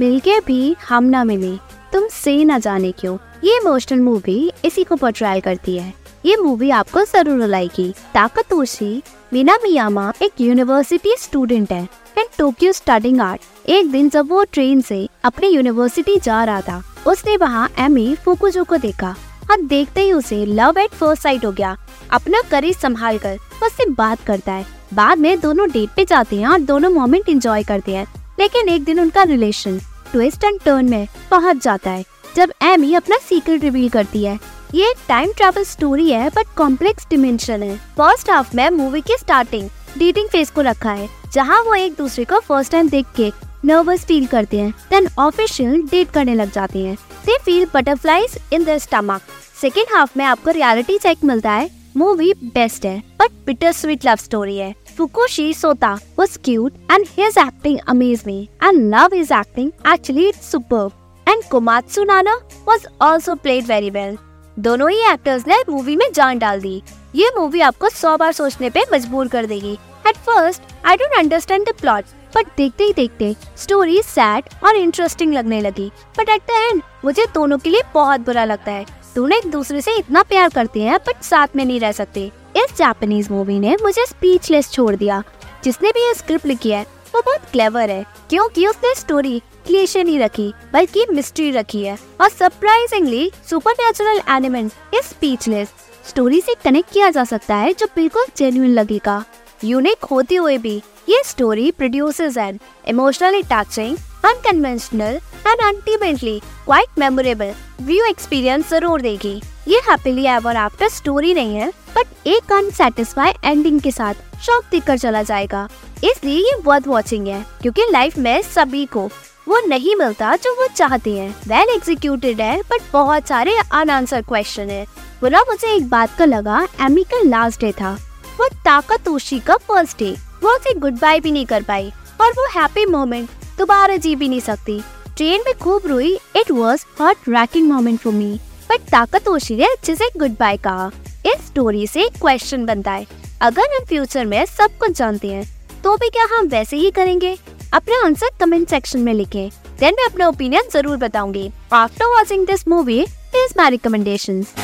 मिलके भी हम ना मिले। तुम से न जाने क्यों? ये इमोशनल मूवी इसी को पोर्ट्रायल करती है। ये मूवी आपको ज़रूर रुलाएगी ताकतोशी मीना मियामा एक यूनिवर्सिटी स्टूडेंट है। एंड टोक्यो स्टडिंग आर्ट एक दिन जब वो ट्रेन से अपने यूनिवर्सिटी जा रहा था, उसने वहाँ एमी फुकुजो को देखा। और देखते ही उसे लव एट फ़र्स्ट साइट हो गया। अपना करेज संभाल कर उससे बात करता है। बाद में दोनों डेट पे जाते हैं और दोनों मोमेंट एंजॉय करते हैं। लेकिन एक दिन उनका रिलेशन ट्विस्ट एंड टर्न में पहुँच जाता है, जब एमी अपना सीक्रेट रिवील करती है। ये एक टाइम ट्रैवल स्टोरी है बट कॉम्प्लेक्स डिमेंशन है। फ़र्स्ट हाफ़ में मूवी की स्टार्टिंग डेटिंग फ़ेज़ को रखा है, जहाँ वो एक दूसरे को फ़र्स्ट टाइम देख के नर्वस फील करते हैं देन ऑफिशियल डेट करने लग जाते हैं। They feel butterflies in the stomach second half में आपको रियलिटी चेक मिलता है मूवी बेस्ट है but bitter sweet love story है। Fukushi Sota was cute and his acting amazed me and love his acting actually it's superb. And Komatsu Nana was also played very well. दोनों ही actors ने movie में जान डाल दी। ये movie आपको सौ बार सोचने पे मजबूर कर देगी। At first I don't understand the plot but देखते ही देखते स्टोरी सैड और इंटरेस्टिंग लगने लगी। बट एट द एंड मुझे दोनों के लिए बहुत बुरा लगता है। दोनों एक दूसरे से इतना प्यार करते हैं बट साथ में नहीं रह सकते। इस जापानीज मूवी ने मुझे स्पीचलेस छोड़ दिया। जिसने भी ये स्क्रिप्ट लिखी है, वो बहुत क्लेवर है, क्योंकि उसने स्टोरी क्लेशे नहीं रखी, बल्कि मिस्ट्री रखी है। और सरप्राइजिंगली सुपर नेचुरल एनिमेंट इस स्पीचलेस स्टोरी से कनेक्ट किया जा सकता है, जो बिल्कुल जेन्युइन लगेगा। यूनिक होते हुए भी ये story producers and emotionally touching unconventional and ultimately quite memorable view experience ज़रूर देगी। ये हैप्पीली एवर आफ्टर स्टोरी नहीं है बट एक अनसेटिस्फाई एंडिंग के साथ शॉक देकर चला जाएगा। इसलिए ये वर्थ वॉचिंग है, क्योंकि लाइफ में सभी को वो नहीं मिलता जो वो चाहते हैं। वेल एग्जीक्यूटेड है बट बहुत सारे अनआंसर क्वेश्चन है। बुरा मुझे एक बात का लगा एमी का लास्ट डे था। वो ताकतोशी का फ़र्स्ट डे वो उसे गुड बाय भी नहीं कर पाई, और वो हैप्पी मोमेंट दोबारा जी भी नहीं सकती। ट्रेन में खूब रोई it was heart racking moment for me but Takatoshi ने अच्छे से गुड बाय कहा। इस स्टोरी से क्वेश्चन बनता है। अगर हम फ्यूचर में सब कुछ जानते हैं तो भी क्या हम वैसे ही करेंगे? अपने आंसर कमेंट सेक्शन में लिखें। देन मैं अपना ओपिनियन ज़रूर बताऊँगी। After watching this movie is my recommendations